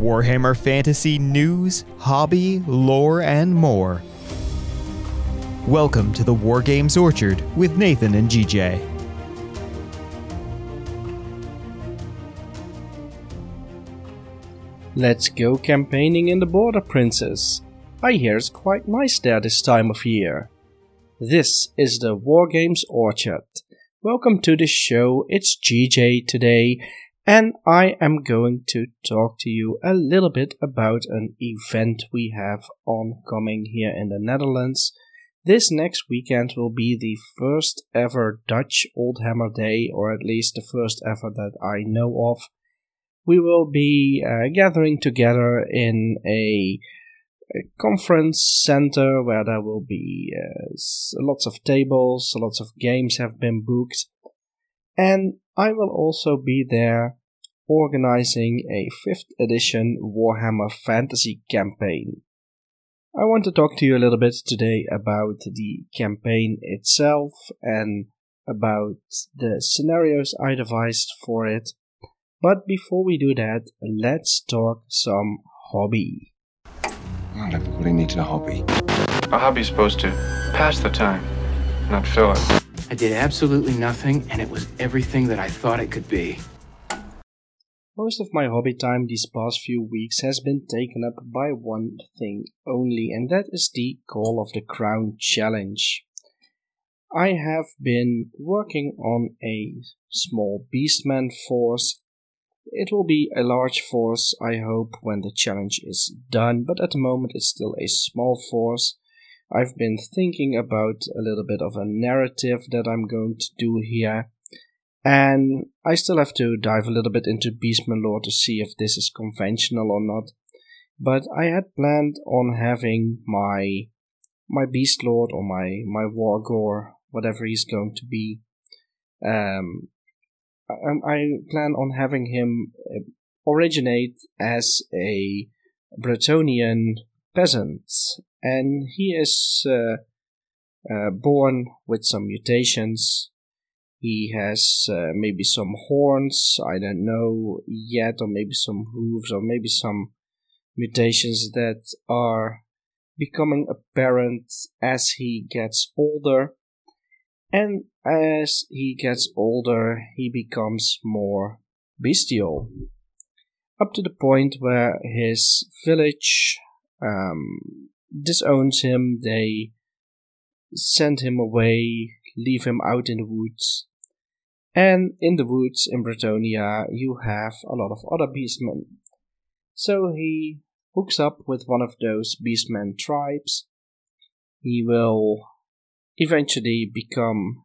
Warhammer Fantasy news, hobby, lore, and more. Welcome to the War Games Orchard with Nathan and GJ. Let's go campaigning in the Border Princes. I hear it's quite nice there this time of year. This is the War Games Orchard. Welcome to the show. It's GJ today, and I am going to talk to you a little bit about an event we have oncoming here in the Netherlands. This next weekend will be the first ever Dutch Oldhammer Day, or at least the first ever that I know of we will be uh, gathering together in a, a, conference center where there will be uh, lots of tables, lots of games have been booked, and I will also be there organizing a 5th edition Warhammer Fantasy campaign. I want to talk to you a little bit today about the campaign itself and about the scenarios I devised for it but before we do that, let's talk some hobby. Not everybody needs a hobby. A hobby's supposed to pass the time, not fill it. I did absolutely nothing, and it was everything that I thought it could be. Most of my hobby time these past few weeks has been taken up by one thing only, and that is the Call of the Crown challenge. I have been working on a small beastman force it will be a large force, I hope, when the challenge is done, but at the moment it's still a small force. I've been thinking about a little bit of a narrative that I'm going to do here, and I still have to dive a little bit into Beastman lore to see if this is conventional or not. But I had planned on having my my Beast Lord or my my Wargor, whatever he's going to be, um, I plan on having him uh, originate as a Bretonnian peasant, and he is uh, uh, born with some mutations. He has uh, maybe some horns, I don't know yet, or maybe some hooves, or maybe some mutations that are becoming apparent as he gets older. And as he gets older, he becomes more bestial. Up to the point where his village um, disowns him, they send him away, leave him out in the woods. And in the woods in Bretonnia, you have a lot of other beastmen. So he hooks up with one of those beastmen tribes. He will eventually become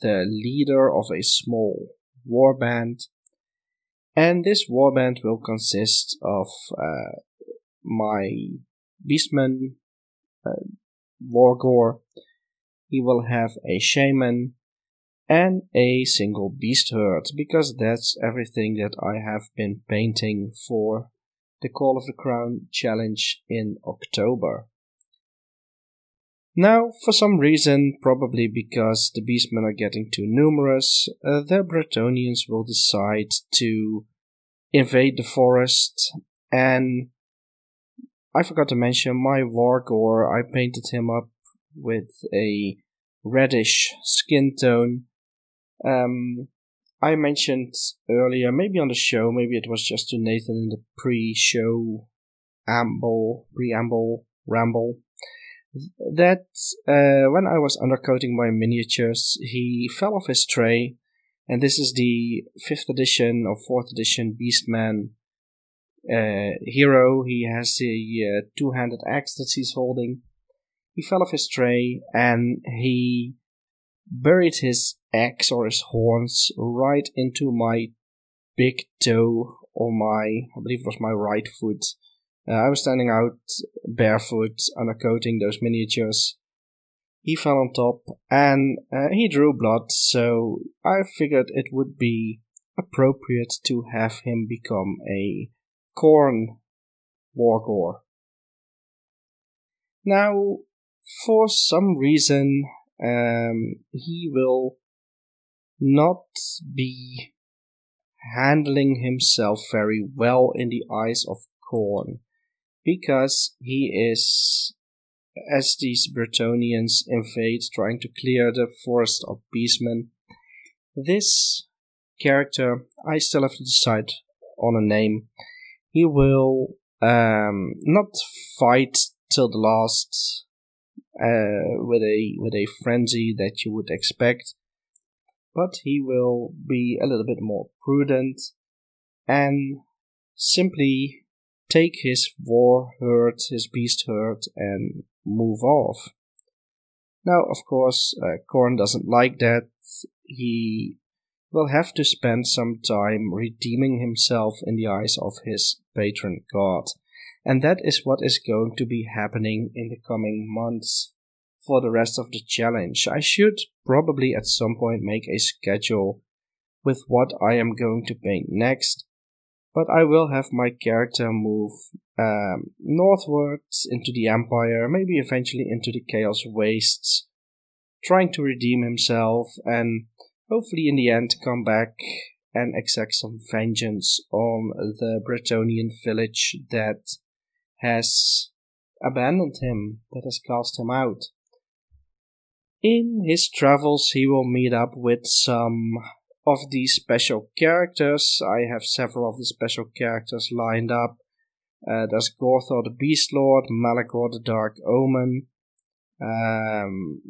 the leader of a small warband. And this warband will consist of uh, my beastman, uh, Wargor. He will have a shaman and a single beast herd because that's everything that I have been painting for the Call of the Crown challenge in October. Now, for some reason, probably because the beastmen are getting too numerous, uh, the Bretonnians will decide to invade the forest. And I forgot to mention my Wargor, I painted him up with a reddish skin tone. Um, I mentioned earlier, maybe on the show, maybe it was just to Nathan in the pre-show amble, preamble, ramble, that uh, when I was undercoating my miniatures, he fell off his tray, and this is the fifth edition or fourth edition Beastman uh, hero. He has a uh, two-handed axe that he's holding. He fell off his tray, and he buried his axe or his horns right into my big toe or my, I believe it was my right foot. Uh, I was standing out barefoot, undercoating those miniatures. He fell on top and uh, he drew blood, so I figured it would be appropriate to have him become a Khorne Wargor. Now, for some reason, um, he will not be handling himself very well in the eyes of Khorne because he is, as these Bretonnians invade, trying to clear the forest of beastmen. This character, I still have to decide on a name. He will um, not fight till the last uh, with a with a frenzy that you would expect, but he will be a little bit more prudent and simply take his war herd, his beast herd, and move off. Now, of course, uh, Khorne doesn't like that. He will have to spend some time redeeming himself in the eyes of his patron god. And that is what is going to be happening in the coming months for the rest of the challenge. I should probably at some point make a schedule with what I am going to paint next, but I will have my character move um, northwards into the Empire, maybe eventually into the Chaos Wastes, trying to redeem himself and hopefully in the end come back and exact some vengeance on the Bretonnian village that has abandoned him, that has cast him out. In his travels, he will meet up with some of these special characters. I have several of the special characters lined up. Uh, there's Gorthor the Beast Lord, Malagor the Dark Omen, um,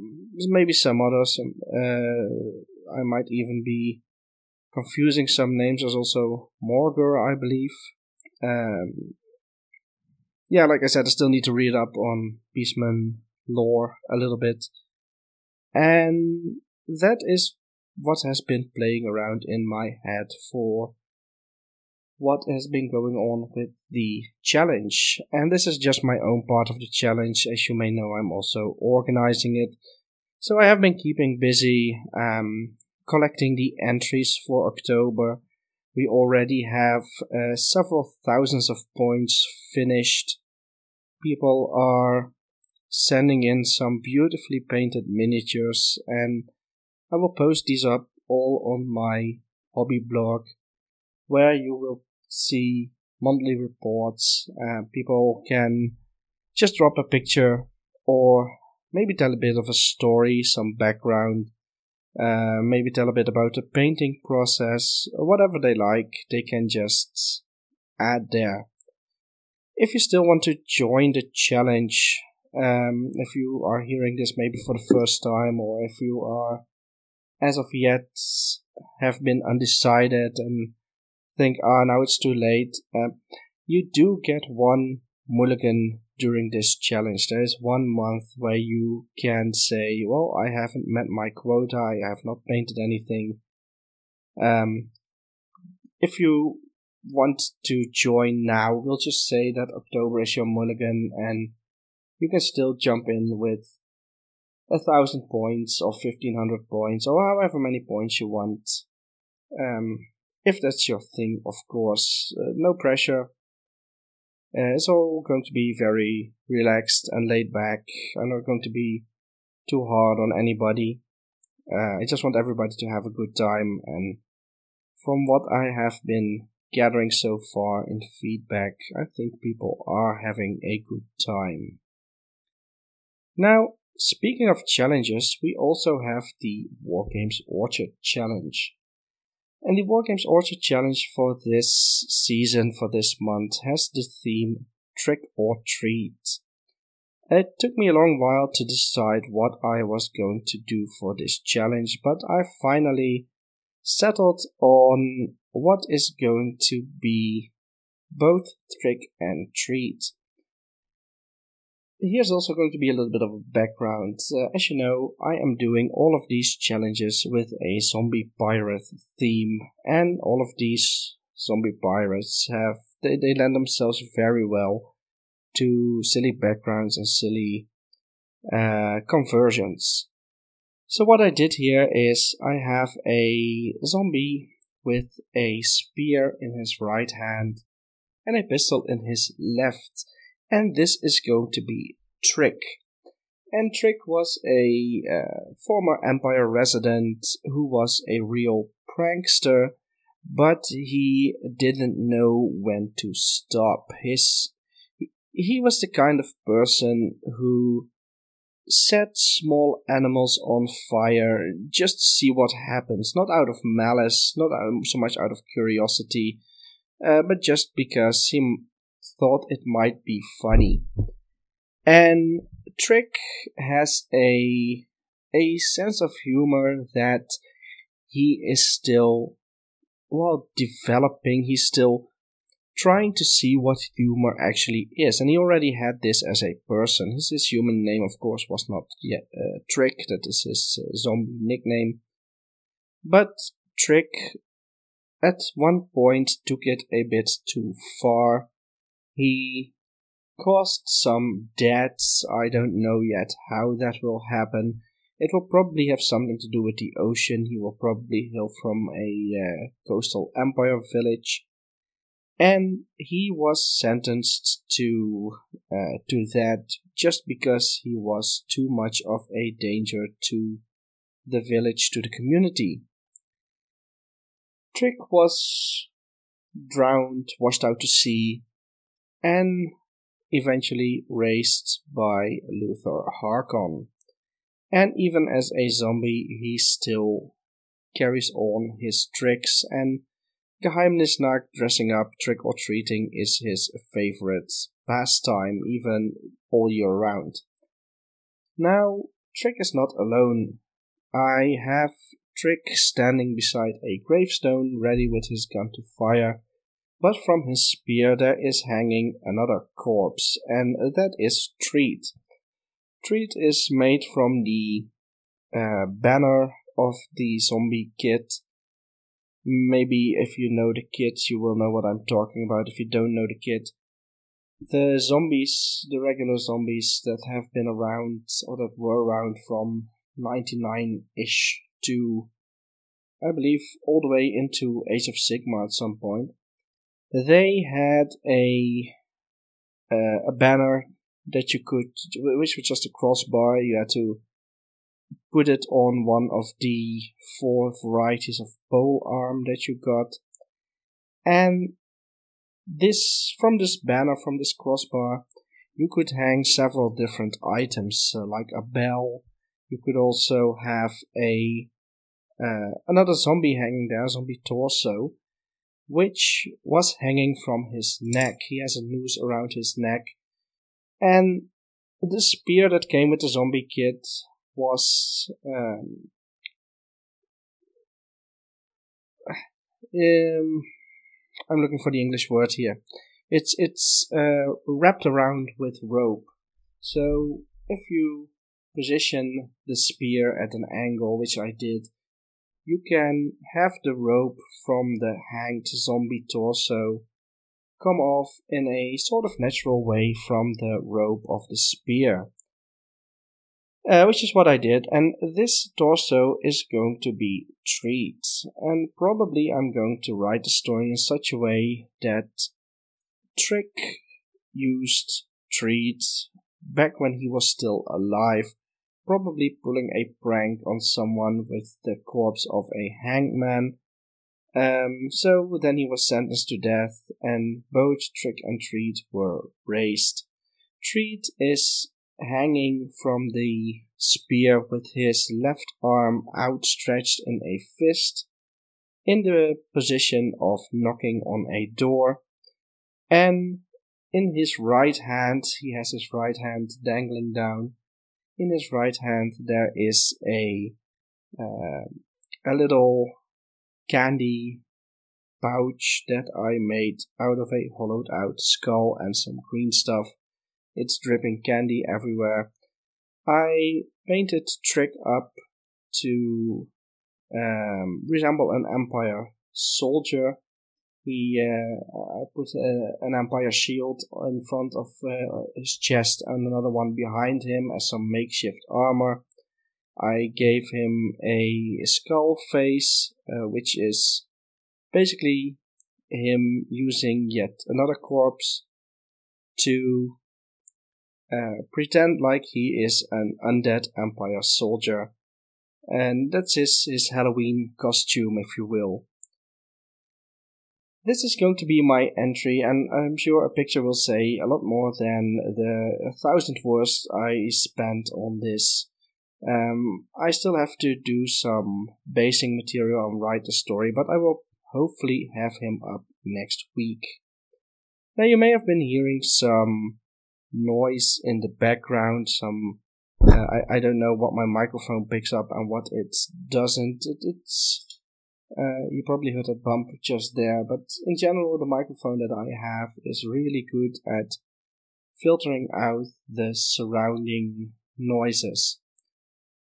maybe some others. Um, uh, I might even be confusing some names. There's also Morghur, I believe. Um, yeah, like I said, I still need to read up on Beastman lore a little bit. And that is what has been playing around in my head for what has been going on with the challenge. And this is just my own part of the challenge. As you may know, I'm also organizing it. So I have been keeping busy um, collecting the entries for October. We already have uh, several thousands of points finished. People are sending in some beautifully painted miniatures, and I will post these up all on my hobby blog where you will see monthly reports. Uh, people can just drop a picture or maybe tell a bit of a story, some background, uh, maybe tell a bit about the painting process, whatever they like, they can just add there. If you still want to join the challenge, um, if you are hearing this maybe for the first time, or if you are as of yet have been undecided and think, ah, now it's too late, uh, you do get one mulligan during this challenge. There is one month where you can say, well, I haven't met my quota, I have not painted anything. Um, if you want to join now, we'll just say that October is your mulligan and you can still jump in with a thousand points or fifteen hundred points or however many points you want. Um, if that's your thing, of course, uh, no pressure. Uh, it's all going to be very relaxed and laid back. I'm not going to be too hard on anybody. Uh, I just want everybody to have a good time, and from what I have been gathering so far in feedback, I think people are having a good time. Now, speaking of challenges, we also have the Wargames Orchard Challenge. And the Wargames Orchard Challenge for this season, for this month, has the theme Trick or Treat. It took me a long while to decide what I was going to do for this challenge, but I finally settled on what is going to be both trick and treat here's also going to be a little bit of a background. Uh, as you know, I am doing all of these challenges with a zombie pirate theme, and all of these zombie pirates have they, they lend themselves very well to silly backgrounds and silly uh, conversions. So what I did here is I have a zombie with a spear in his right hand and a pistol in his left and this is going to be Trick. And Trick was a uh, former Empire resident who was a real prankster but he didn't know when to stop. His he was the kind of person who set small animals on fire just to see what happens, not out of malice, not so much out of curiosity, uh, but just because he thought it might be funny. And Trick has a a sense of humor that he is still well developing. He's still trying to see what humor actually is, and he already had this as a person. His, his human name, of course, was not yet uh, Trick. That is his uh, zombie nickname. But Trick, at one point, took it a bit too far. He caused some deaths. I don't know yet how that will happen. It will probably have something to do with the ocean. He will probably hail from a uh, coastal empire village, and he was sentenced to uh, to that just because he was too much of a danger to the village, to the community. Trick was drowned, washed out to sea, and eventually raised by Luther Harkon. And even as a zombie, he still carries on his tricks, and Geheimnisnacht dressing up, trick or treating, is his favorite pastime, even all year round. Now, Trick is not alone. I have Trick standing beside a gravestone, ready with his gun to fire, but from his spear there is hanging another corpse, and that is Treat. Treat is made from the uh, banner of the zombie kit. Maybe if you know the kit, you will know what I'm talking about. If you don't know the kit, the zombies, the regular zombies that have been around or that were around from 99 ish to, I believe, all the way into Age of Sigmar at some point, they had a uh, a banner that you could, which was just a crossbar. You had to put it on one of the four varieties of pole arm that you got. And this, from this banner, from this crossbar, you could hang several different items, uh, like a bell. You could also have a uh, another zombie hanging there, zombie torso, which was hanging from his neck. He has a noose around his neck, and the spear that came with the zombie kit was um, um, I'm looking for the English word here. It's it's uh, wrapped around with rope. So if you position the spear at an angle, which I did, you can have the rope from the hanged zombie torso come off in a sort of natural way from the rope of the spear. Uh, which is what I did, and this torso is going to be Treat, and probably I'm going to write the story in such a way that Trick used Treat back when he was still alive, probably pulling a prank on someone with the corpse of a hangman. um, so then he was sentenced to death, and both Trick and Treat were raised. Treat is hanging from the spear with his left arm outstretched in a fist, in the position of knocking on a door, and in his right hand, he has his right hand dangling down. In his right hand, there is a uh, a little candy pouch that I made out of a hollowed out skull and some green stuff. It's dripping candy everywhere. I painted Trick up to um, resemble an Empire soldier. He, uh, I put uh, an Empire shield in front of uh, his chest and another one behind him as some makeshift armor. I gave him a skull face, uh, which is basically him using yet another corpse to uh, pretend like he is an undead Empire soldier. And that's his, his Halloween costume, if you will. This is going to be my entry, and I'm sure a picture will say a lot more than the thousand words I spent on this. Um, I still have to do some basing material and write the story, but I will hopefully have him up next week. Now, you may have been hearing some noise in the background, some uh, I, I don't know what my microphone picks up and what it doesn't. It, it's uh, you probably heard a bump just there, but in general, the microphone that I have is really good at filtering out the surrounding noises.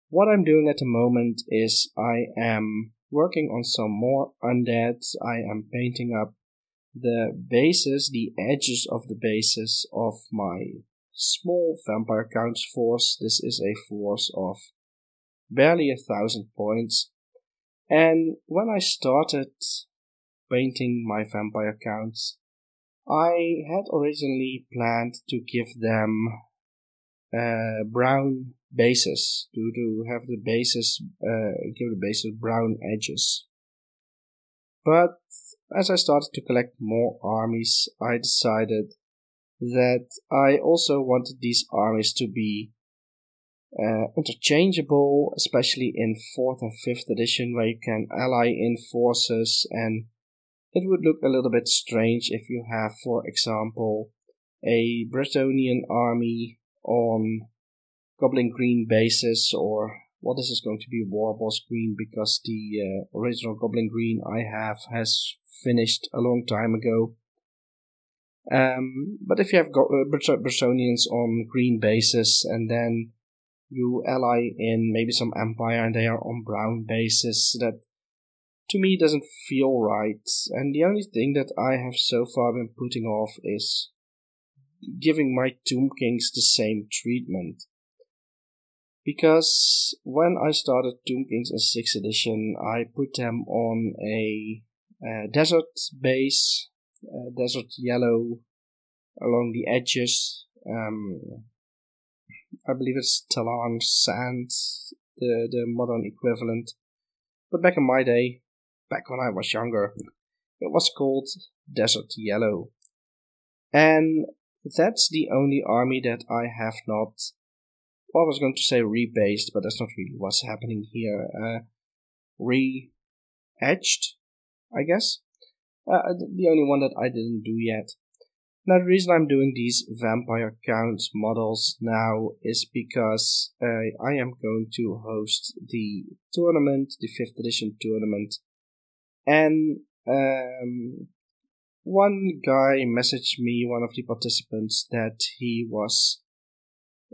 What I'm doing at the moment is I am working on some more undead. I am painting up the bases, the edges of the bases of my small vampire counts force. This is a force of barely a thousand points. And when I started painting my vampire counts, I had originally planned to give them uh, brown bases to, to have the bases uh, give the bases brown edges. But as I started to collect more armies, I decided that I also wanted these armies to be uh, interchangeable, especially in 4th and 5th edition, where you can ally in forces, and it would look a little bit strange if you have, for example, a Bretonnian army on Goblin Green basis, or what is this going to be, Warboss Green, because the uh, original Goblin Green I have has finished a long time ago. Um, but if you have got uh, Bretonnians on green bases and then you ally in maybe some empire and they are on brown bases, that to me doesn't feel right. And the only thing that I have so far been putting off is giving my Tomb Kings the same treatment. Because when I started Tomb Kings in 6th edition, I put them on a, desert base desert yellow along the edges. Um, I believe it's Tallarn sand, the the modern equivalent. But back in my day, back when I was younger, it was called Desert Yellow. And that's the only army that I have not. Well, I was going to say rebased, but that's not really what's happening here. Uh, re-edged, I guess. Uh, the only one that I didn't do yet. Now, the reason I'm doing these vampire count models now is because uh, I am going to host the tournament, the 5th edition tournament, and um, one guy messaged me, one of the participants, that he was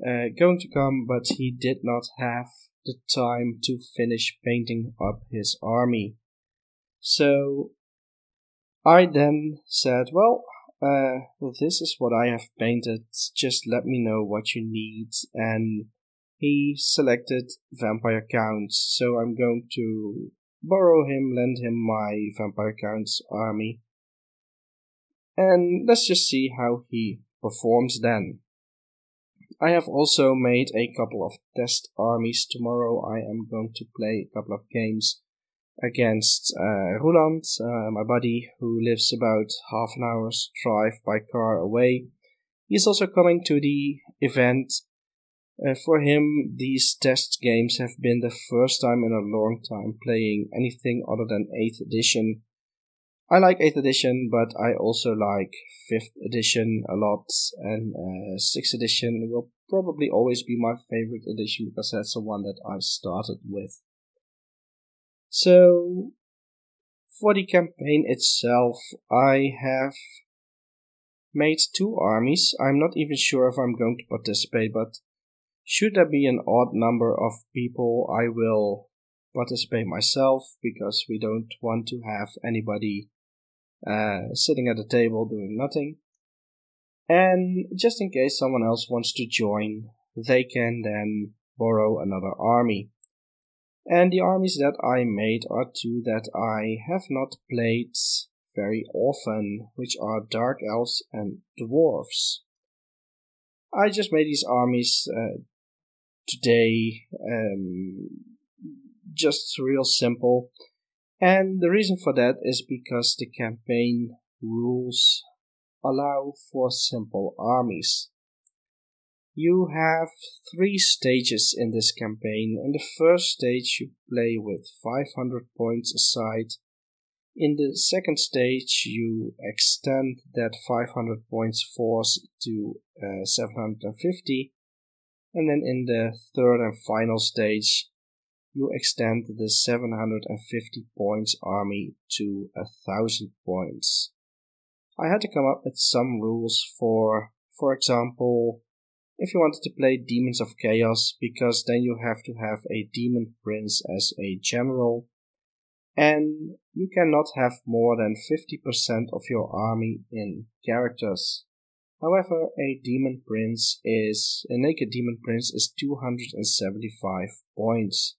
uh, going to come, but he did not have the time to finish painting up his army. So I then said, Well, uh, this is what I have painted, just let me know what you need. And he selected Vampire Counts, so I'm going to borrow him, lend him my Vampire Counts army. And let's just see how he performs then. I have also made a couple of test armies. Tomorrow I am going to play a couple of games against uh, Roland, uh, my buddy, who lives about half an hour's drive by car away. He's also coming to the event. Uh, for him, these test games have been the first time in a long time playing anything other than 8th edition. I like 8th edition, but I also like 5th edition a lot, and 6th uh, edition will probably always be my favorite edition because that's the one that I started with. So, for the campaign itself, I have made two armies. I'm not even sure if I'm going to participate, but should there be an odd number of people, I will participate myself because we don't want to have anybody uh, sitting at the table doing nothing. And just in case someone else wants to join, they can then borrow another army. And the armies that I made are two that I have not played very often, which are Dark Elves and Dwarves. I just made these armies uh, today, um, just real simple. And the reason for that is because the campaign rules allow for simple armies. You have three stages in this campaign. In the first stage, you play with 500 points aside. In the second stage, you extend that 500 points force to uh, 750. And then in the third and final stage, you extend the 750 points army to a thousand points. I had to come up with some rules for, for example, if you wanted to play Demons of Chaos, because then you have to have a Demon Prince as a general, and you cannot have more than 50% of your army in characters. However, a Demon Prince is, a Naked Demon Prince is 275 points.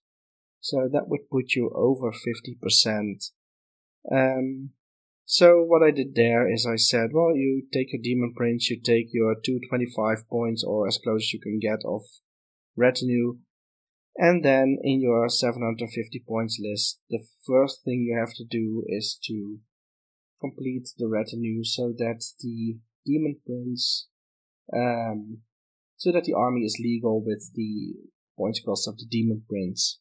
So that would put you over 50%. Um, so what I did there is I said, well, you take your demon prince, you take your 225 points or as close as you can get of retinue, and then in your 750 points list, the first thing you have to do is to complete the retinue so that the demon prince, um, so that the army is legal with the points cost of the demon prince.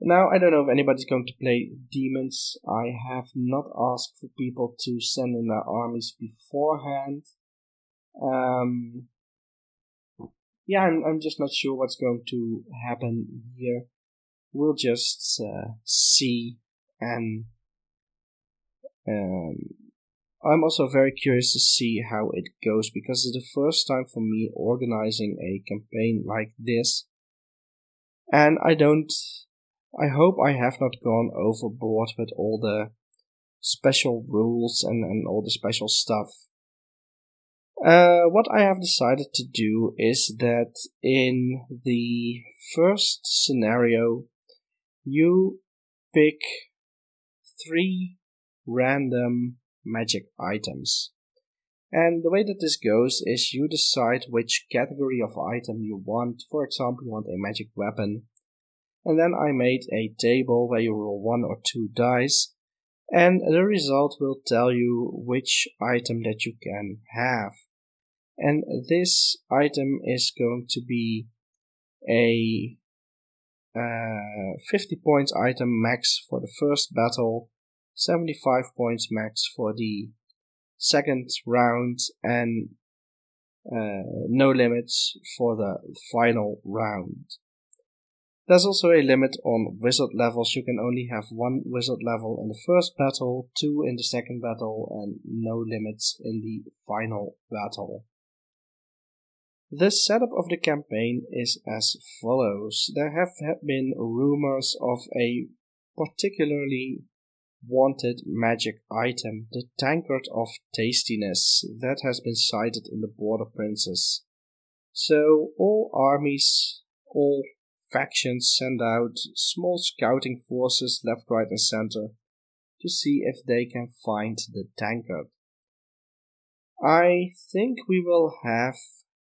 Now, I don't know if anybody's going to play demons. I have not asked for people to send in their armies beforehand. Um, yeah, I'm, I'm just not sure what's going to happen here. We'll just uh, see and um, I'm also very curious to see how it goes because it's the first time for me organizing a campaign like this. And I don't I hope I have not gone overboard with all the special rules and, and all the special stuff. Uh, what I have decided to do is that in the first scenario, you pick three random magic items. And the way that this goes is you decide which category of item you want. For example, you want a magic weapon and then I made a table where you roll one or two dice and the result will tell you which item that you can have. And this item is going to be a uh, 50 points item max for the first battle, 75 points max for the second round, and uh, no limits for the final round. There's also a limit on wizard levels. You can only have one wizard level in the first battle, two in the second battle, and no limits in the final battle. The setup of the campaign is as follows. There have been rumors of a particularly wanted magic item, the Tankard of Tastiness, that has been sighted in the Border Princes. So all armies, all factions send out small scouting forces left, right, and center to see if they can find the tankard. I think we will have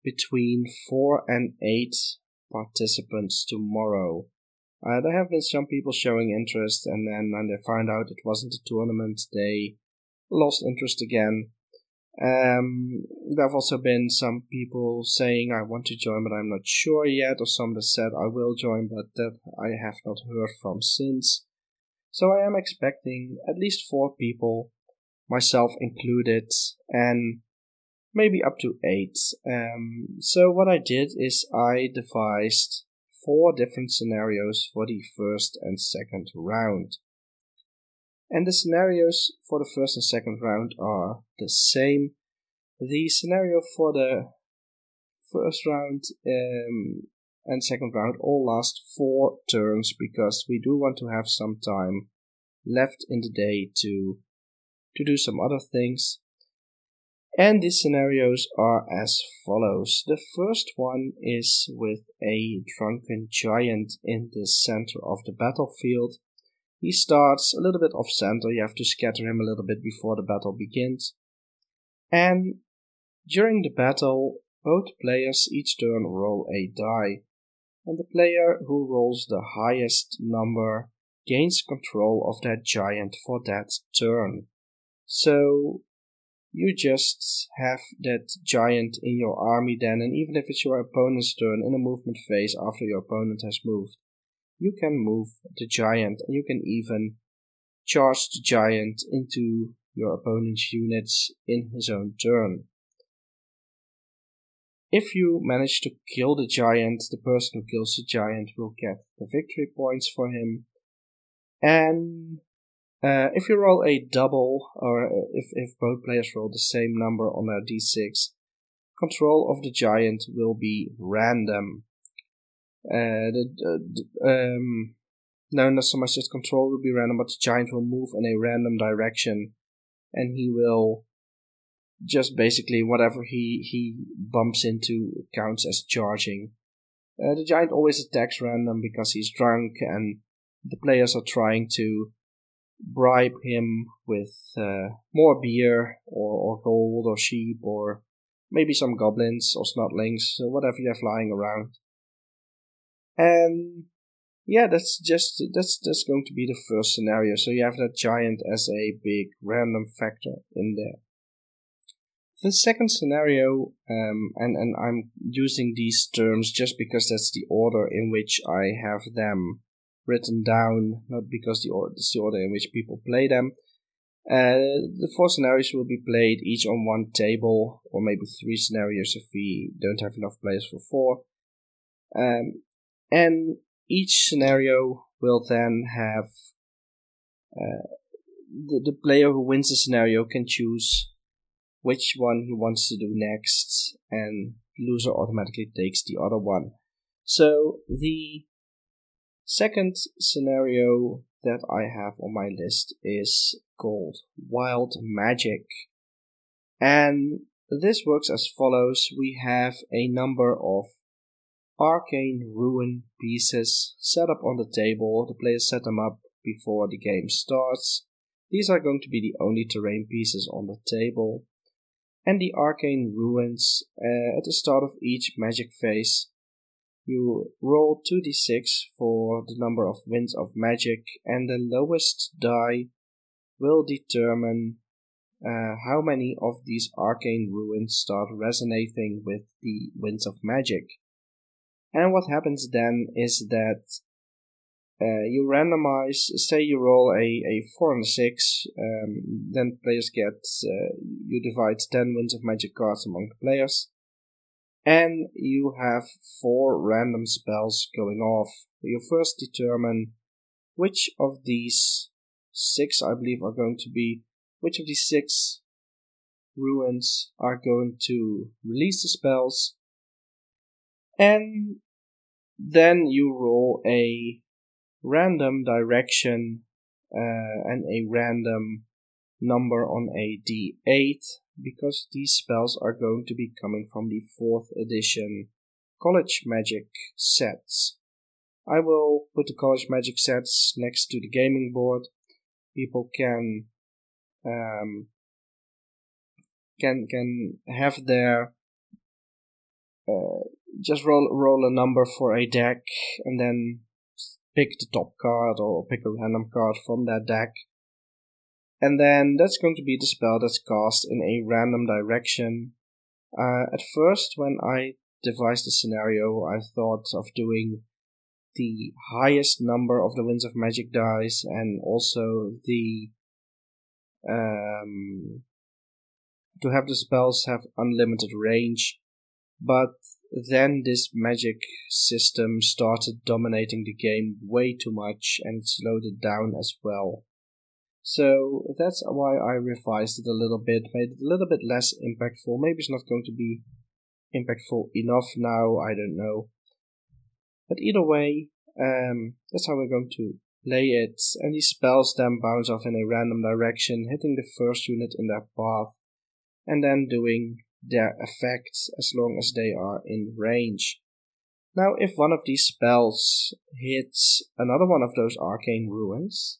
between four and eight participants tomorrow. Uh, there have been some people showing interest, and then when they found out it wasn't a tournament, they lost interest again. Um, there have also been some people saying I want to join, but I'm not sure yet, or some that said I will join, but that I have not heard from since. So I am expecting at least four people, myself included, and maybe up to eight. Um, so what I did is I devised four different scenarios for the first and second round. And the scenarios for the first and second round are the same. The scenario for the first round um, and second round all last four turns because we do want to have some time left in the day to to do some other things. And these scenarios are as follows. The first one is with a drunken giant in the center of the battlefield he starts a little bit off center, you have to scatter him a little bit before the battle begins. And during the battle, both players each turn roll a die, and the player who rolls the highest number gains control of that giant for that turn. So you just have that giant in your army then, and even if it's your opponent's turn in a movement phase after your opponent has moved, you can move the giant and you can even charge the giant into your opponent's units in his own turn. If you manage to kill the giant, the person who kills the giant will get the victory points for him. And uh, if you roll a double, or if, if both players roll the same number on their d6, control of the giant will be random. Uh, the, um, no, not so much that control will be random, but the giant will move in a random direction, and he will just basically whatever he he bumps into counts as charging. Uh, the giant always attacks random because he's drunk, and the players are trying to bribe him with uh, more beer or, or gold or sheep or maybe some goblins or snotlings, whatever you have lying around. And yeah, that's just that's that's going to be the first scenario. So you have that giant as a big random factor in there. The second scenario, um, and and I'm using these terms just because that's the order in which I have them written down, not because the order, it's the order in which people play them. Uh, the four scenarios will be played each on one table, or maybe three scenarios if we don't have enough players for four. Um, and each scenario will then have uh, the, the player who wins the scenario can choose which one he wants to do next, and loser automatically takes the other one. So the Second scenario that I have on my list is called Wild Magic. And this works as follows. We have a number of arcane ruin pieces set up on the table. The players set them up before the game starts. These are going to be the only terrain pieces on the table. And the arcane ruins uh, at the start of each magic phase you roll 2d6 for the number of winds of magic, and the lowest die will determine uh, how many of these arcane ruins start resonating with the winds of magic. And what happens then is that uh, you randomize, say you roll a, a 4 and a 6, um, then players get, uh, you divide 10 winds of magic cards among the players and you have four random spells going off. You first determine which of these six, I believe, are going to be, which of these six ruins are going to release the spells, and then you roll a random direction uh, and a random number on a d8 because these spells are going to be coming from the 4th edition College Magic sets. I will put the College Magic sets next to the gaming board. People can um, can can have their uh, just roll roll a number for a deck and then pick the top card or pick a random card from that deck and then that's going to be the spell that's cast in a random direction. Uh, at first, when I devised the scenario, I thought of doing the highest number of the Winds of Magic dice and also the um, to have the spells have unlimited range. But then this magic system started dominating the game way too much and it slowed it down as well. So that's why I revised it a little bit, made it a little bit less impactful. Maybe it's not going to be impactful enough now, I don't know. But either way, um, that's how we're going to play it. And these spells then bounce off in a random direction, hitting the first unit in their path, and then doing their effects as long as they are in range. Now, if one of these spells hits another one of those arcane ruins,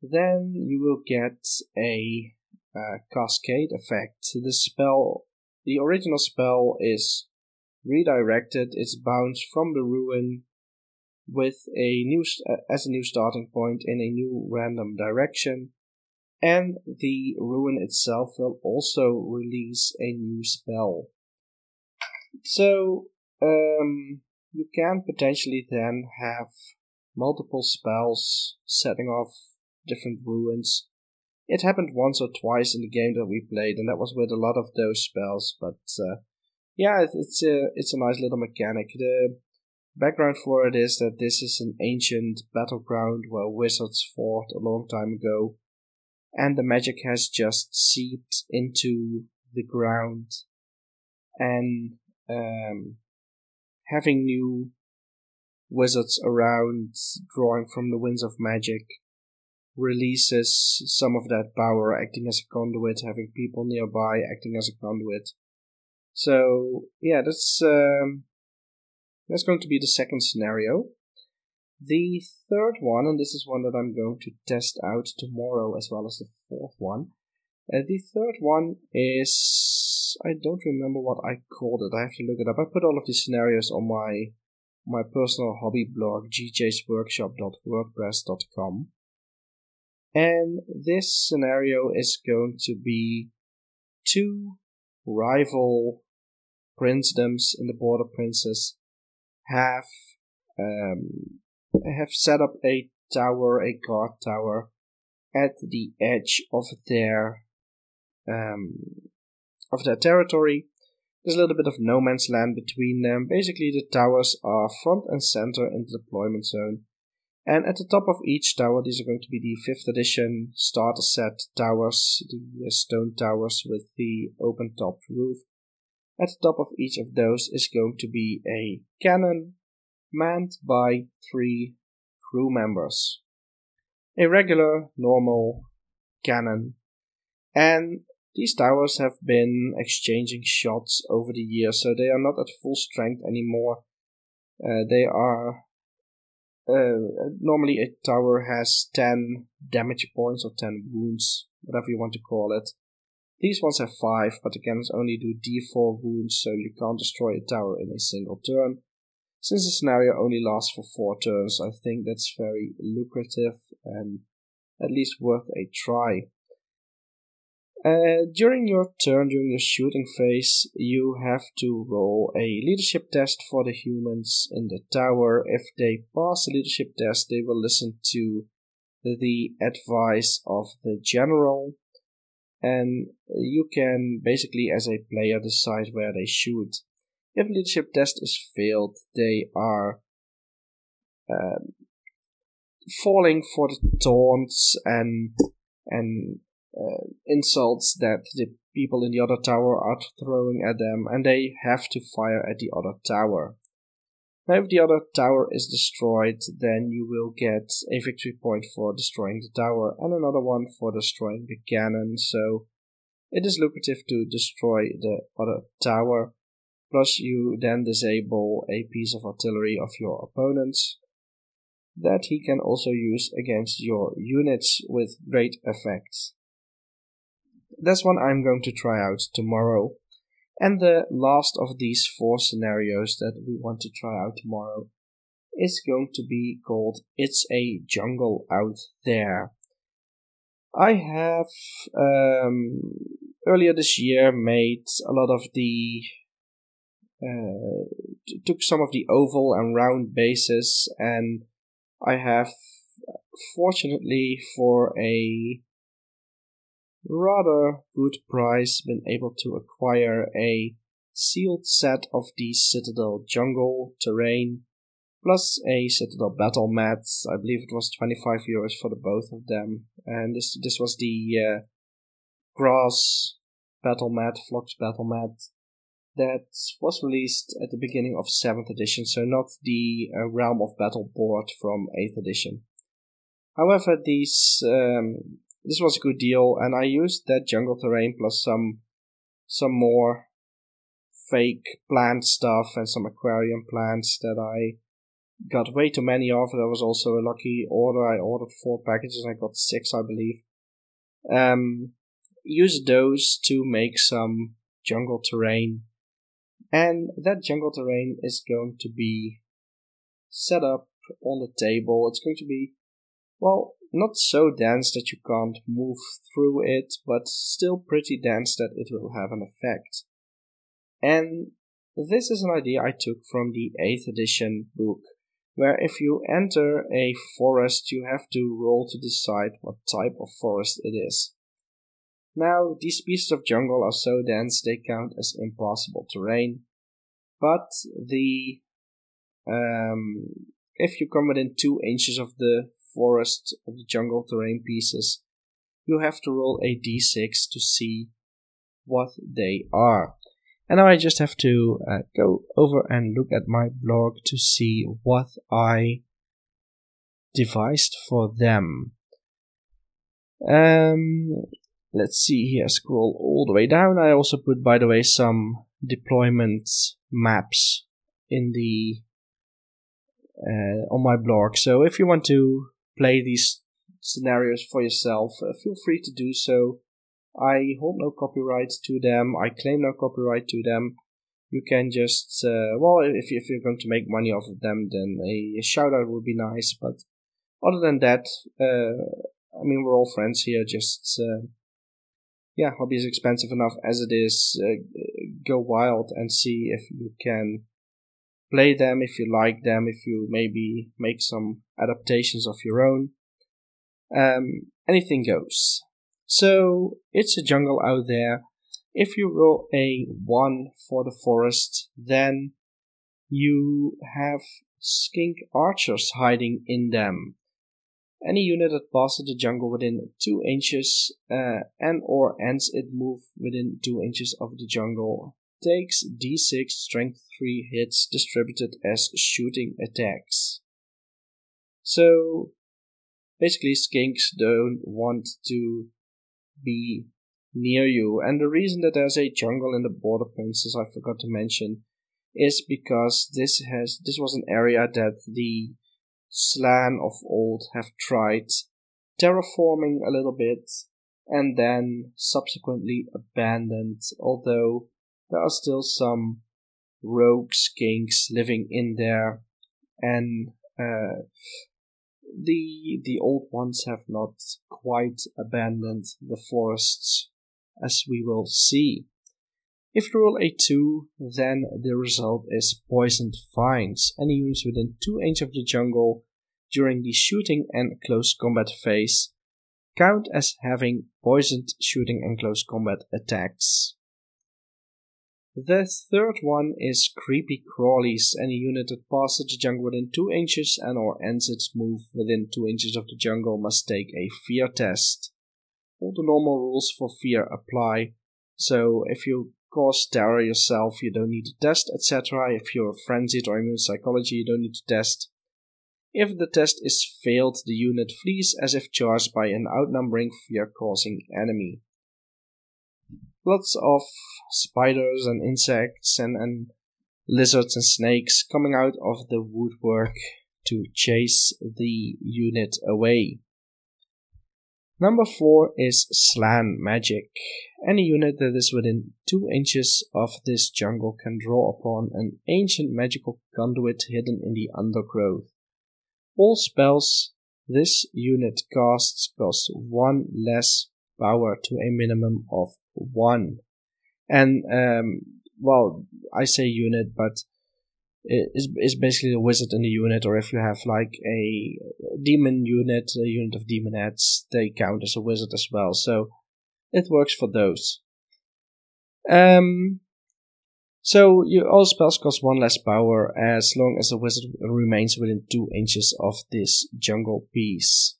then you will get a uh, cascade effect. The spell, the original spell is redirected, it's bounced from the ruin with a new uh, as a new starting point in a new random direction. And the ruin itself will also release a new spell. So um, you can potentially then have multiple spells setting off different ruins. It happened once or twice in the game that we played, and that was with a lot of those spells. But uh, yeah, it's it's a it's a nice little mechanic. The background for it is that this is an ancient battleground where wizards fought a long time ago, and the magic has just seeped into the ground, and um, having new wizards around drawing from the winds of magic releases some of that power acting as a conduit having people nearby acting as a conduit. So yeah that's um, that's going to be the second scenario the third one and this is one that i'm going to test out tomorrow as well as the fourth one uh, the third one is I don't remember what I called it. I have to look it up. I put all of these scenarios on my my personal hobby blog, gjsworkshop.wordpress.com. And this scenario is going to be two rival princedoms in the Border Princes have um, have set up a tower, a guard tower, at the edge of their um, of their territory. There's a little bit of no man's land between them. Basically, the towers are front and center in the deployment zone. And at the top of each tower, these are going to be the 5th edition starter set towers, the uh, stone towers with the open topped roof. At the top of each of those is going to be a cannon manned by three crew members. A regular, normal cannon. And these towers have been exchanging shots over the years, so they are not at full strength anymore. Uh, they are uh, normally a tower has 10 damage points or 10 wounds, whatever you want to call it. These ones have 5, but the cannons only do d4 wounds, so you can't destroy a tower in a single turn. Since the scenario only lasts for 4 turns, I think that's very lucrative and at least worth a try. Uh, during your turn, during your shooting phase, you have to roll a leadership test for the humans in the tower. If they pass the leadership test, they will listen to the advice of the general, and you can basically, as a player, decide where they shoot. If leadership test is failed, they are um, falling for the taunts and and uh, insults that the people in the other tower are throwing at them, and they have to fire at the other tower. Now, if the other tower is destroyed, then you will get a victory point for destroying the tower and another one for destroying the cannon. So it is lucrative to destroy the other tower. Plus, you then disable a piece of artillery of your opponents that he can also use against your units with great effect. That's one I'm going to try out tomorrow. And the last of these four scenarios that we want to try out tomorrow is going to be called It's a Jungle Out There. I have um, earlier this year made a lot of the t- took some of the oval and round bases and I have fortunately for a rather good price been able to acquire a sealed set of the Citadel jungle terrain plus a Citadel battle mat. I believe it was 25 euros for the both of them. And this this was the uh, grass battle mat, flock battle mat that was released at the beginning of 7th edition, so not the uh, Realm of Battle board from 8th edition. However, these um, this was a good deal, and I used that jungle terrain plus some some more fake plant stuff and some aquarium plants that I got way too many of. That was also a lucky order. I ordered four packages. and I got six, I believe. Um, those to make some jungle terrain, and that jungle terrain is going to be set up on the table. It's going to be, well, not so dense that you can't move through it, but still pretty dense that it will have an effect. And this is an idea I took from the 8th edition book, where if you enter a forest, you have to roll to decide what type of forest it is. Now, these pieces of jungle are so dense they count as impossible terrain, but the um, if you come within two inches of the forest of the jungle terrain pieces, you have to roll a d6 to see what they are. And now I just have to uh, go over and look at my blog to see what I devised for them. Um, let's see here, scroll all the way down. I also put, by the way, some deployment maps in the uh, on my blog. So if you want to play these scenarios for yourself, uh, feel free to do so. I hold no copyright to them. I claim no copyright to them. You can just, uh, well, if, if you're going to make money off of them, then a, shout out would be nice. But other than that, uh, I mean, we're all friends here. Just, uh, yeah, hobby is expensive enough as it is. Uh, go wild and see if you can play them, if you like them, if you maybe make some adaptations of your own. Um, anything goes. So it's a jungle out there. If you roll a 1 for the forest, then you have skink archers hiding in them. Any unit that passes the jungle within 2 inches uh, and or ends its move within 2 inches of the jungle takes d6 strength 3 hits distributed as shooting attacks. So basically skinks don't want to be near you and the reason that there's a jungle in the Border Princes I forgot to mention is because this has this was an area that the Slann of old have tried terraforming a little bit and then subsequently abandoned, although there are still some rogue skinks living in there, and uh, the the old ones have not quite abandoned the forests, as we will see. If you roll a 2, then the result is poisoned vines. Any units within 2 inches of the jungle during the shooting and close combat phase count as having poisoned shooting and close combat attacks. The third one is Creepy Crawlies. Any unit that passes the jungle within 2 inches and or ends its move within 2 inches of the jungle must take a fear test. All the normal rules for fear apply, so if you cause terror yourself, you don't need to test, etc. If you're frenzied or immune psychology, you don't need to test. If the test is failed, the unit flees as if charged by an outnumbering fear-causing enemy. Lots of spiders and insects and, and lizards and snakes coming out of the woodwork to chase the unit away. Number 4 is Slann Magic. Any unit that is within 2 inches of this jungle can draw upon an ancient magical conduit hidden in the undergrowth. All spells this unit casts cost one less power to a minimum of one. And, um, well, I say unit, but it's, it's basically a wizard in the unit, or if you have like a demon unit, a unit of Daemonettes, they count as a wizard as well. So it works for those. Um, so you, all spells cost one less power as long as the wizard remains within two inches of this jungle piece.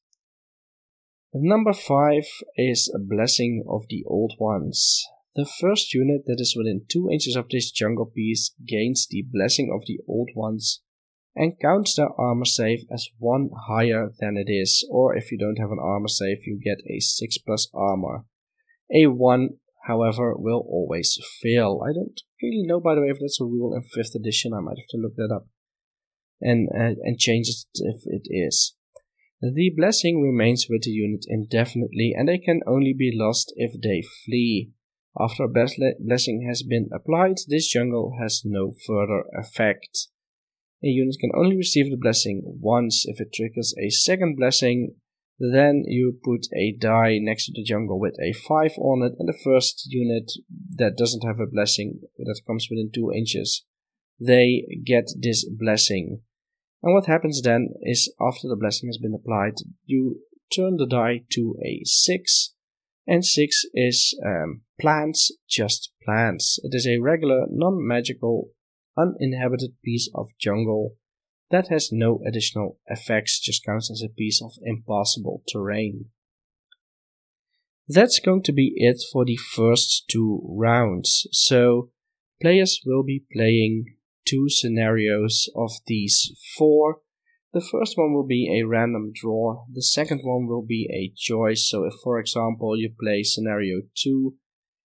Number 5 is a Blessing of the Old Ones. The first unit that is within 2 inches of this jungle piece gains the Blessing of the Old Ones and counts their armor save as 1 higher than it is, or if you don't have an armor save, you get a 6 plus armor. A 1 however, will always fail. I don't really know, by the way, if that's a rule in 5th edition. I might have to look that up and, and change it if it is. The blessing remains with the unit indefinitely and they can only be lost if they flee. After a blessing has been applied, this jungle has no further effect. A unit can only receive the blessing once. If it triggers a second blessing, then you put a die next to the jungle with a 5 on it, and the first unit that doesn't have a blessing that comes within 2 inches, they get this blessing. And what happens then is after the blessing has been applied, you turn the die to a 6, and 6 is um, plants, just plants. It is a regular, non magical, uninhabited piece of jungle that has no additional effects, just counts as a piece of impassable terrain. That's going to be it for the first two rounds. So, players will be playing two scenarios of these four. The first one will be a random draw, the second one will be a choice. So, if for example you play scenario 2,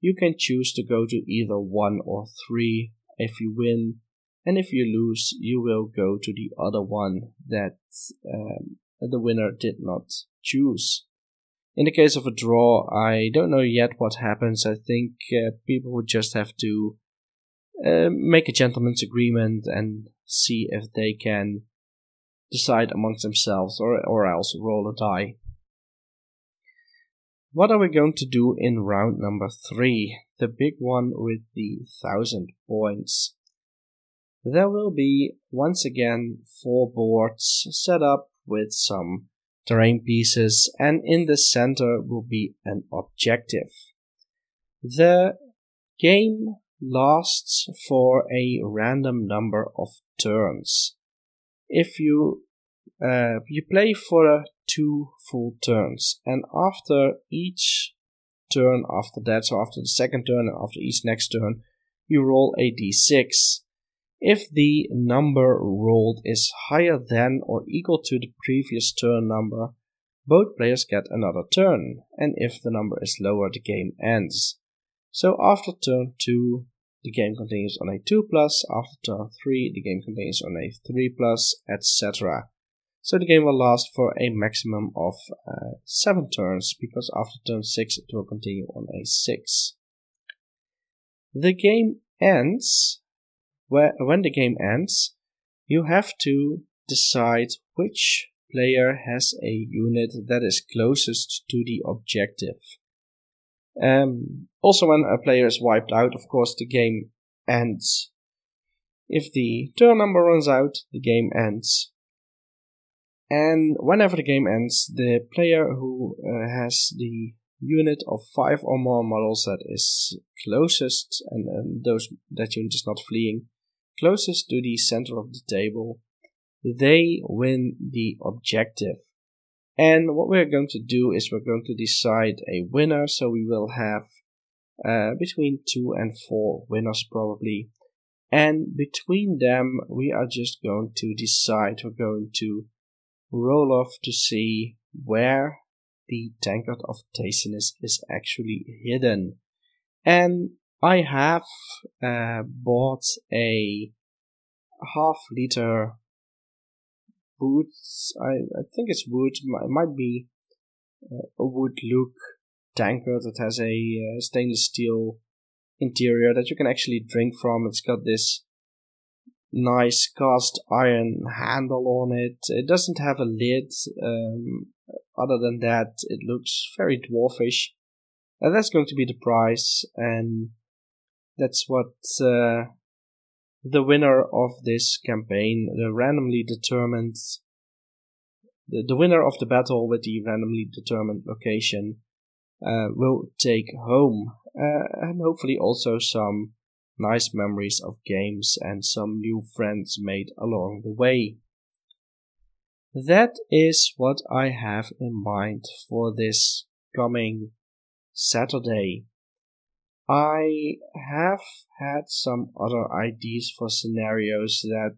you can choose to go to either 1 or 3. If you win, and if you lose, you will go to the other one that um, the winner did not choose. In the case of a draw, I don't know yet what happens. I think uh, people would just have to uh, make a gentleman's agreement and see if they can decide amongst themselves or, or else roll a die. What are we going to do in round number three? The big one with the thousand points. There will be once again four boards set up with some terrain pieces and in the center will be an objective. The game lasts for a random number of turns. If you uh, you play for uh, two full turns, and after each turn after that, so after the second turn and after each next turn, you roll a d6 if the number rolled is higher than or equal to the previous turn number, both players get another turn, and if the number is lower, the game ends. So after turn 2, the game continues on a 2 plus, after turn 3, the game continues on a 3 plus, etc. So the game will last for a maximum of uh, 7 turns, because after turn 6 it will continue on a 6. The game ends where when the game ends, you have to decide which player has a unit that is closest to the objective. Um, also, when a player is wiped out, of course, the game ends. If the turn number runs out, the game ends. And whenever the game ends, the player who uh, has the unit of five or more models that is closest, and, and those that unit is not fleeing, closest to the center of the table, they win the objective. And what we're going to do is we're going to decide a winner, so we will have uh, between two and four winners probably. And between them, we are just going to decide, we're going to roll off to see where the tankard of tastiness is actually hidden. And I have uh, bought a half liter wood. I, I think it's wood. It might be uh, a wood look tanker that has a uh, stainless steel interior that you can actually drink from. It's got this nice cast iron handle on it. It doesn't have a lid. Um, other than that, it looks very dwarfish. And that's going to be the price. And that's what uh, the winner of this campaign, the randomly determined, the, the winner of the battle with the randomly determined location, uh, will take home, uh, and hopefully also some nice memories of games and some new friends made along the way. That is what I have in mind for this coming Saturday. I have had some other ideas for scenarios that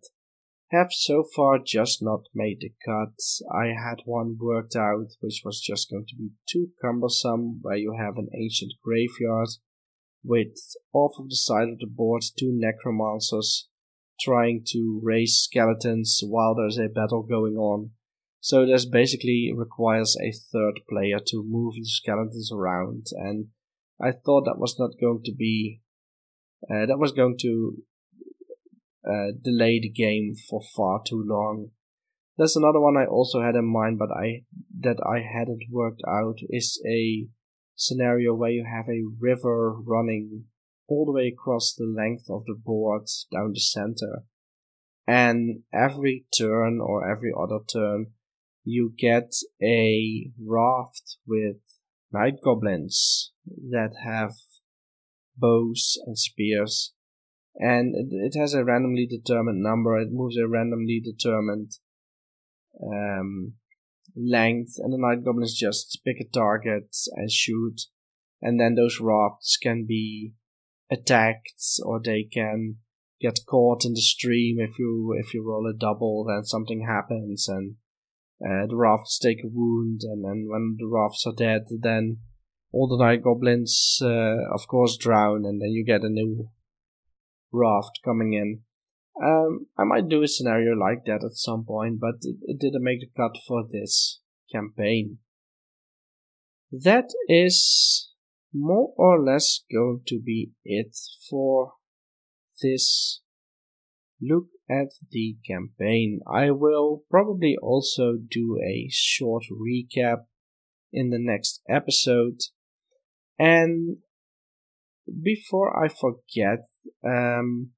have so far just not made the cut. I had one worked out which was just going to be too cumbersome, where you have an ancient graveyard with off of the side of the board two necromancers trying to raise skeletons while there's a battle going on. So this basically requires a third player to move the skeletons around and I thought that was not going to be uh, that was going to uh, delay the game for far too long. There's another one I also had in mind, but I that I hadn't worked out is a scenario where you have a river running all the way across the length of the board down the center. And every turn or every other turn, you get a raft with night goblins that have bows and spears. And it, it has a randomly determined number, it moves a randomly determined um, length, and the night goblins just pick a target and shoot. And then those rafts can be attacked or they can get caught in the stream if you if you roll a double then something happens and uh, the rafts take a wound and then when the rafts are dead then all the night goblins uh, of course drown and then you get a new raft coming in um, I might do a scenario like that at some point, but it, it didn't make the cut for this campaign. That is more or less going to be it for this look at the campaign. I will probably also do a short recap in the next episode. And before I forget, um,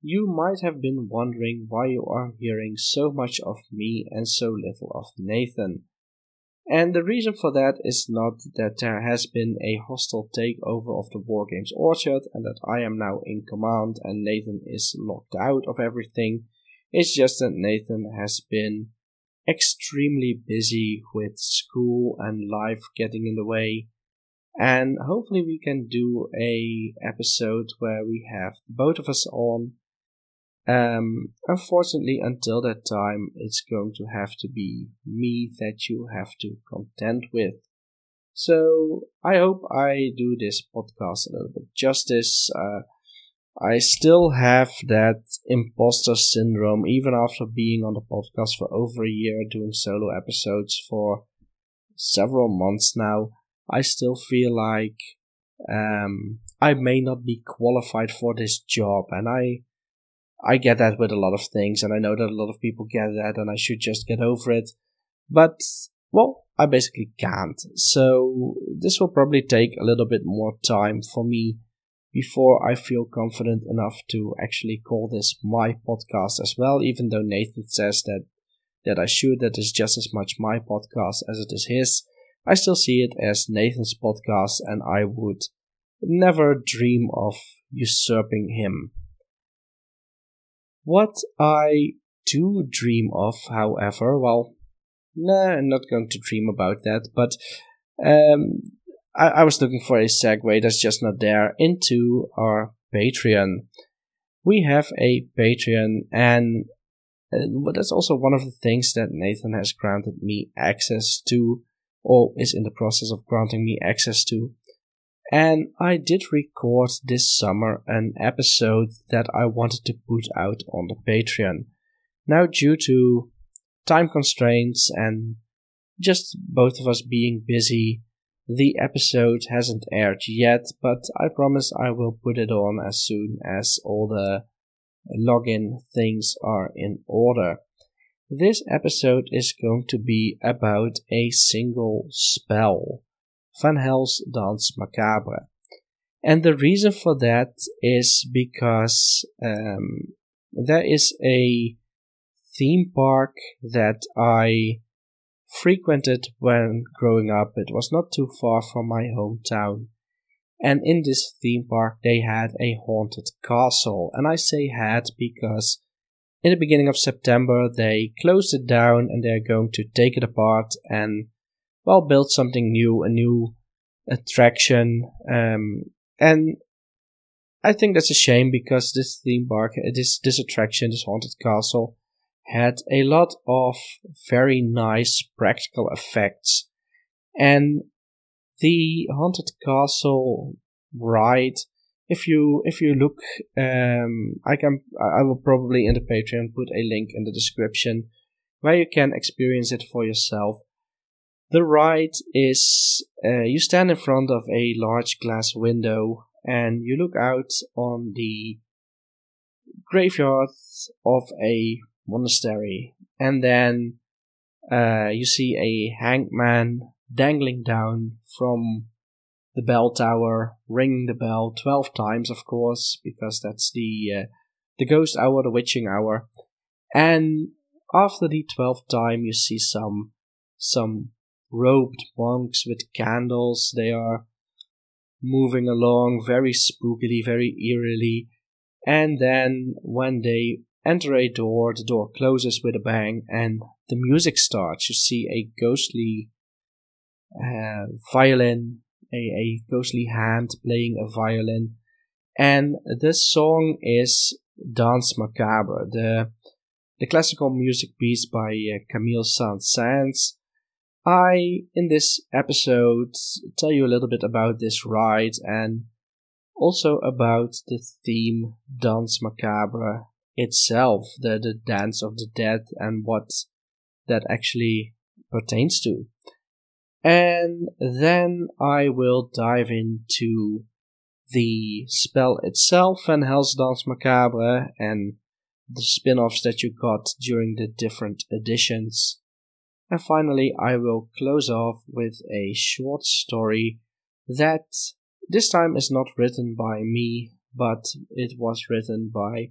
you might have been wondering why you are hearing so much of me and so little of Nathan. And the reason for that is not that there has been a hostile takeover of the Wargames Orchard and that I am now in command and Nathan is locked out of everything. It's just that Nathan has been extremely busy with school and life getting in the way. And hopefully we can do a episode where we have both of us on um, unfortunately, until that time, it's going to have to be me that you have to contend with. So I hope I do this podcast a little bit justice. Uh, I still have that imposter syndrome, even after being on the podcast for over a year, doing solo episodes for several months now. I still feel like um, I may not be qualified for this job, and I I get that with a lot of things, and I know that a lot of people get that, and I should just get over it. But, well, I basically can't. So, this will probably take a little bit more time for me before I feel confident enough to actually call this my podcast as well, even though Nathan says that, that I should, that is just as much my podcast as it is his. I still see it as Nathan's podcast, and I would never dream of usurping him. What I do dream of, however, well, nah, I'm not going to dream about that, but um, I, I was looking for a segue that's just not there into our Patreon. We have a Patreon, and uh, that's also one of the things that Nathan has granted me access to, or is in the process of granting me access to. And I did record this summer an episode that I wanted to put out on the Patreon. Now, due to time constraints and just both of us being busy, the episode hasn't aired yet, but I promise I will put it on as soon as all the login things are in order. This episode is going to be about a single spell. Vanhel's Danse Macabre. And the reason for that is because um, there is a theme park that I frequented when growing up. It was not too far from my hometown. And in this theme park, they had a haunted castle. And I say had because in the beginning of September, they closed it down and they're going to take it apart and well, build something new, a new attraction. Um, and I think that's a shame because this theme park, uh, this, this attraction, this haunted castle, had a lot of very nice practical effects. And the haunted castle ride, if you if you look, um, I can I will probably in the Patreon put a link in the description where you can experience it for yourself. The ride is uh, you stand in front of a large glass window and you look out on the graveyard of a monastery, and then uh, you see a hangman dangling down from the bell tower, ringing the bell twelve times, of course, because that's the uh, the ghost hour, the witching hour, and after the twelfth time, you see some some robed monks with candles. They are moving along very spookily, very eerily, and then when they enter a door, the door closes with a bang, and the music starts. You see a ghostly uh, violin, a, a ghostly hand playing a violin, and this song is Danse Macabre, the the classical music piece by uh, Camille Saint-Saëns. I, in this episode, tell you a little bit about this ride and also about the theme Danse Macabre itself, the, the dance of the dead and what that actually pertains to. And then I will dive into the spell itself Vanhel's Danse Macabre and the spin offs that you got during the different editions. And finally, I will close off with a short story that this time is not written by me, but it was written by,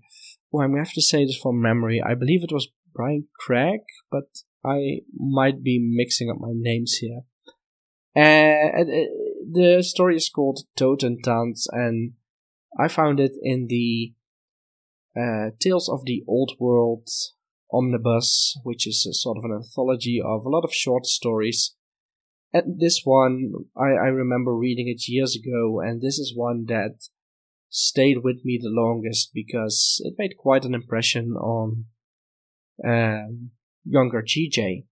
oh, I'm going to have to say this from memory. I believe it was Brian Craig, but I might be mixing up my names here. And uh, the story is called Totentanz, and I found it in the uh, Tales of the Old World omnibus, which is a sort of an anthology of a lot of short stories. And this one, I, I remember reading it years ago, and this is one that stayed with me the longest because it made quite an impression on um, younger GJ.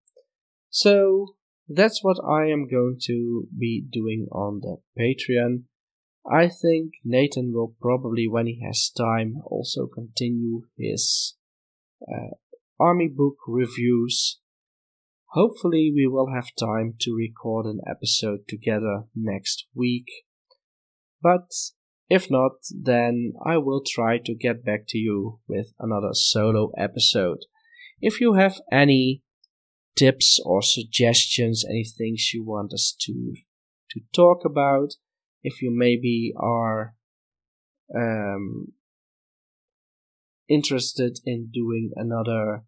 So that's what I am going to be doing on the Patreon. I think Nathan will probably, when he has time, also continue his uh, army book reviews. Hopefully, we will have time to record an episode together next week. But if not, then I will try to get back to you with another solo episode. If you have any tips or suggestions, any things you want us to to talk about, if you maybe are um, interested in doing another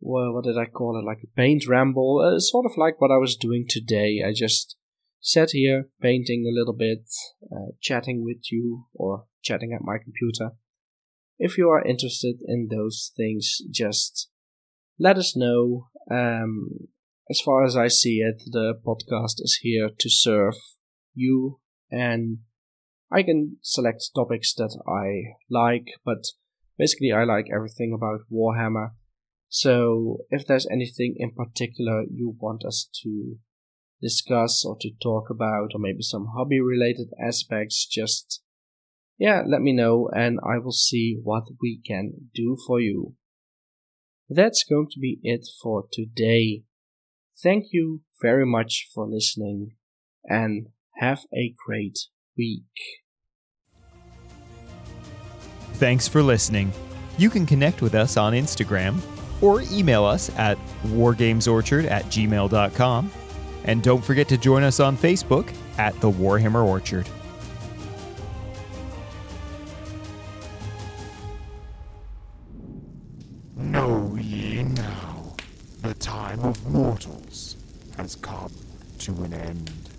well what did i call it? Like a paint ramble? Uh, sort of like what i was doing today. I just sat here painting a little bit uh, chatting with you or chatting at my computer. If you are interested in those things just let us know um, as far as i see it the podcast is here to serve you and I can select topics that I like, but basically I like everything about Warhammer. So if there's anything in particular you want us to discuss or to talk about, or maybe some hobby related aspects, just yeah, let me know and I will see what we can do for you. That's going to be it for today. Thank you very much for listening and have a great week. Thanks for listening. You can connect with us on Instagram or email us at wargamesorchard at gmail.com. And don't forget to join us on Facebook at the Warhammer Orchard. Mortals has come to an end.